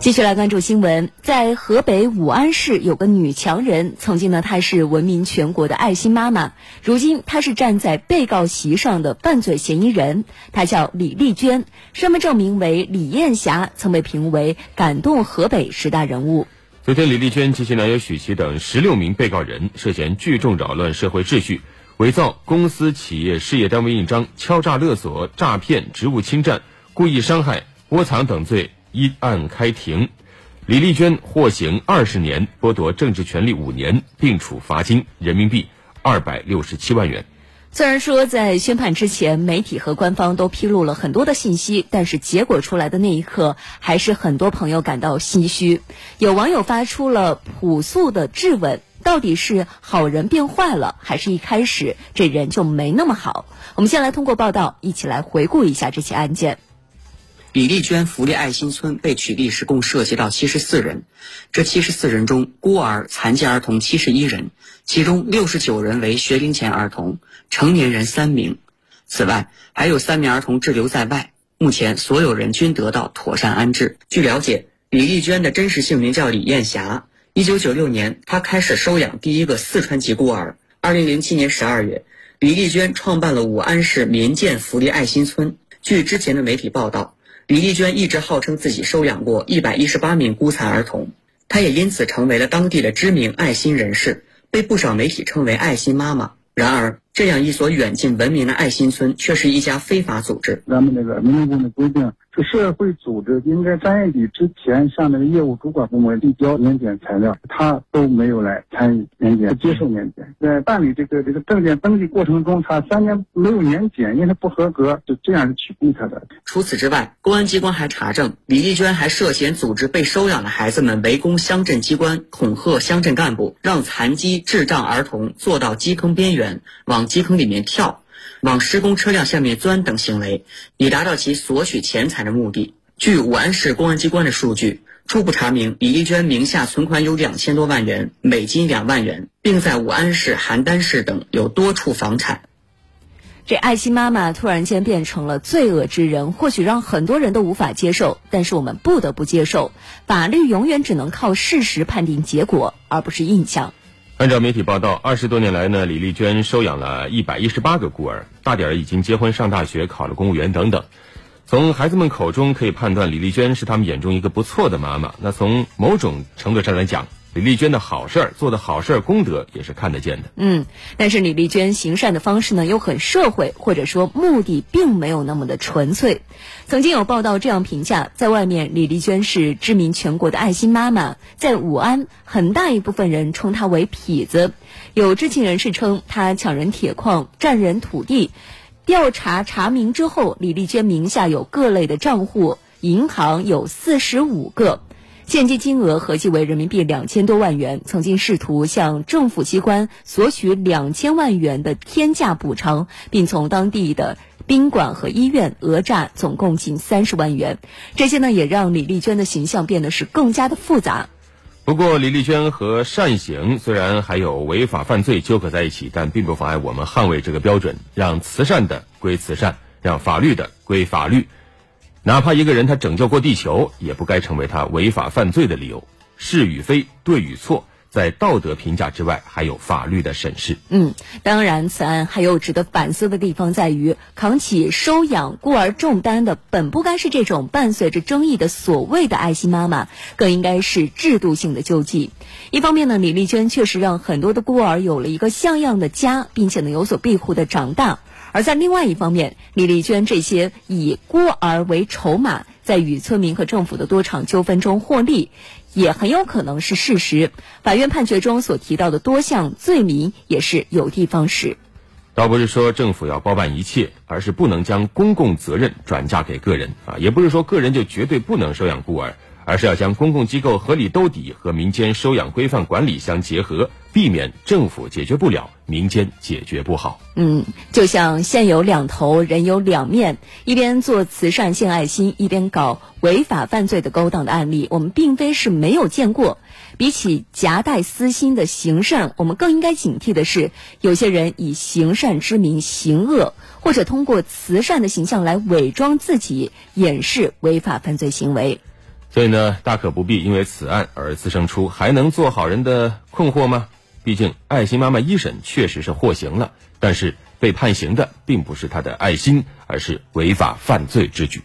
继续来关注新闻，在河北武安市有个女强人，曾经呢她是闻名全国的爱心妈妈，如今她是站在被告席上的犯罪嫌疑人，她叫李丽娟，身份证名为李艳霞，曾被评为感动河北十大人物。昨天，李丽娟及其男友许琪等十六名被告人涉嫌聚众扰乱社会秩序、伪造公司、企业、事业单位印章、敲诈勒索、诈骗、职务侵占、故意伤害、窝藏等罪。一案开庭，李丽娟获刑二十年，剥夺政治权利五年，并处罚金人民币二百六十七万元。虽然说在宣判之前，媒体和官方都披露了很多的信息，但是结果出来的那一刻，还是很多朋友感到唏嘘。有网友发出了朴素的质问：到底是好人变坏了，还是一开始这人就没那么好？我们先来通过报道，一起来回顾一下这起案件。李丽娟福利爱心村被取缔时，共涉及到七十四人。这七十四人中，孤儿、残疾儿童七十一人，其中六十九人为学龄前儿童，成年人三名。此外，还有三名儿童滞留在外。目前，所有人均得到妥善安置。据了解，李丽娟的真实姓名叫李艳霞。一九九六年，她开始收养第一个四川籍孤儿。二零零七年十二月，李丽娟创办了武安市民建福利爱心村。据之前的媒体报道。李丽娟一直号称自己收养过一百一十八名孤残儿童，她也因此成为了当地的知名爱心人士，被不少媒体称为“爱心妈妈”。然而，这样一所远近闻名的爱心村，却是一家非法组织。咱们那个民政的规定。社会组织应该三月底之前向那个业务主管部门递交年检材料，他都没有来参与年检，不接受年检。在办理这个这个证件登记过程中，他三年没有年检，因为他不合格，就这样取缔他的。除此之外，公安机关还查证李丽娟还涉嫌组织被收养的孩子们围攻乡镇机关，恐吓乡镇干部，让残疾智障儿童坐到基坑边缘，往基坑里面跳。往施工车辆下面钻等行为，以达到其索取钱财的目的。据武安市公安机关的数据，初步查明，李丽娟名下存款有两千多万元，美金两万元，并在武安市、邯郸市等有多处房产。这爱心妈妈突然间变成了罪恶之人，或许让很多人都无法接受，但是我们不得不接受，法律永远只能靠事实判定结果，而不是印象。按照媒体报道，二十多年来呢，李丽娟收养了一百一十八个孤儿，大点儿已经结婚、上大学、考了公务员等等。从孩子们口中可以判断，李丽娟是他们眼中一个不错的妈妈。那从某种程度上来讲，李丽娟的好事儿做的好事儿功德也是看得见的。嗯，但是李丽娟行善的方式呢又很社会，或者说目的并没有那么的纯粹。曾经有报道这样评价：在外面，李丽娟是知名全国的爱心妈妈；在武安，很大一部分人称她为痞子。有知情人士称，她抢人铁矿、占人土地。调查查明之后，李丽娟名下有各类的账户，银行有四十五个。现金金额合计为人民币两千多万元，曾经试图向政府机关索取两千万元的天价补偿，并从当地的宾馆和医院讹诈总共近三十万元。这些呢，也让李丽娟的形象变得是更加的复杂。不过，李丽娟和善行虽然还有违法犯罪纠葛在一起，但并不妨碍我们捍卫这个标准，让慈善的归慈善，让法律的归法律。哪怕一个人他拯救过地球，也不该成为他违法犯罪的理由。是与非，对与错，在道德评价之外，还有法律的审视。嗯，当然，此案还有值得反思的地方，在于扛起收养孤儿重担的，本不该是这种伴随着争议的所谓的爱心妈妈，更应该是制度性的救济。一方面呢，李丽娟确实让很多的孤儿有了一个像样的家，并且呢有所庇护的长大。而在另外一方面，李丽娟这些以孤儿为筹码，在与村民和政府的多场纠纷中获利，也很有可能是事实。法院判决中所提到的多项罪名也是有的放矢。倒不是说政府要包办一切，而是不能将公共责任转嫁给个人啊，也不是说个人就绝对不能收养孤儿。而是要将公共机构合理兜底和民间收养规范管理相结合，避免政府解决不了，民间解决不好。嗯，就像线有两头，人有两面，一边做慈善献爱心，一边搞违法犯罪的勾当的案例，我们并非是没有见过。比起夹带私心的行善，我们更应该警惕的是，有些人以行善之名行恶，或者通过慈善的形象来伪装自己，掩饰违法犯罪行为。所以呢，大可不必因为此案而滋生出还能做好人的困惑吗？毕竟爱心妈妈一审确实是获刑了，但是被判刑的并不是她的爱心，而是违法犯罪之举。